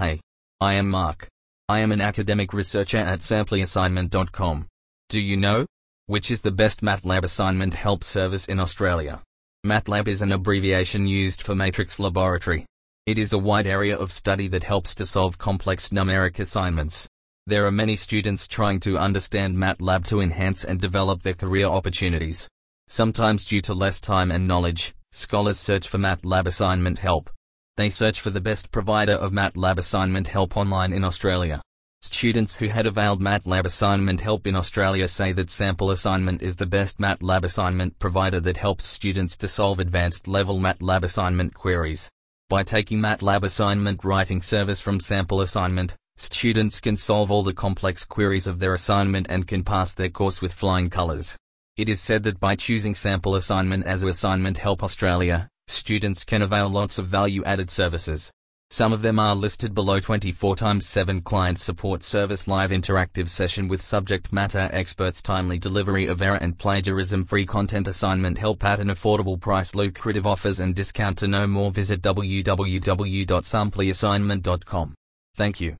Hey. I am Mark. I am an academic researcher at sampleassignment.com. Do you know? Which is the best MATLAB assignment help service in Australia? MATLAB is an abbreviation used for Matrix Laboratory. It is a wide area of study that helps to solve complex numeric assignments. There are many students trying to understand MATLAB to enhance and develop their career opportunities. Sometimes due to less time and knowledge, scholars search for MATLAB assignment help. They search for the best provider of MATLAB assignment help online in Australia. Students who had availed MATLAB assignment help in Australia say that Sample Assignment is the best MATLAB assignment provider that helps students to solve advanced level MATLAB assignment queries. By taking MATLAB assignment writing service from Sample Assignment, students can solve all the complex queries of their assignment and can pass their course with flying colors. It is said that by choosing Sample Assignment as Assignment Help Australia, students can avail lots of value-added services. Some of them are listed below 24 x 7 client support service live interactive session with subject matter experts timely delivery of error and plagiarism free content assignment help at an affordable price lucrative offers and discount to know more visit www.sampleassignment.com. Thank you.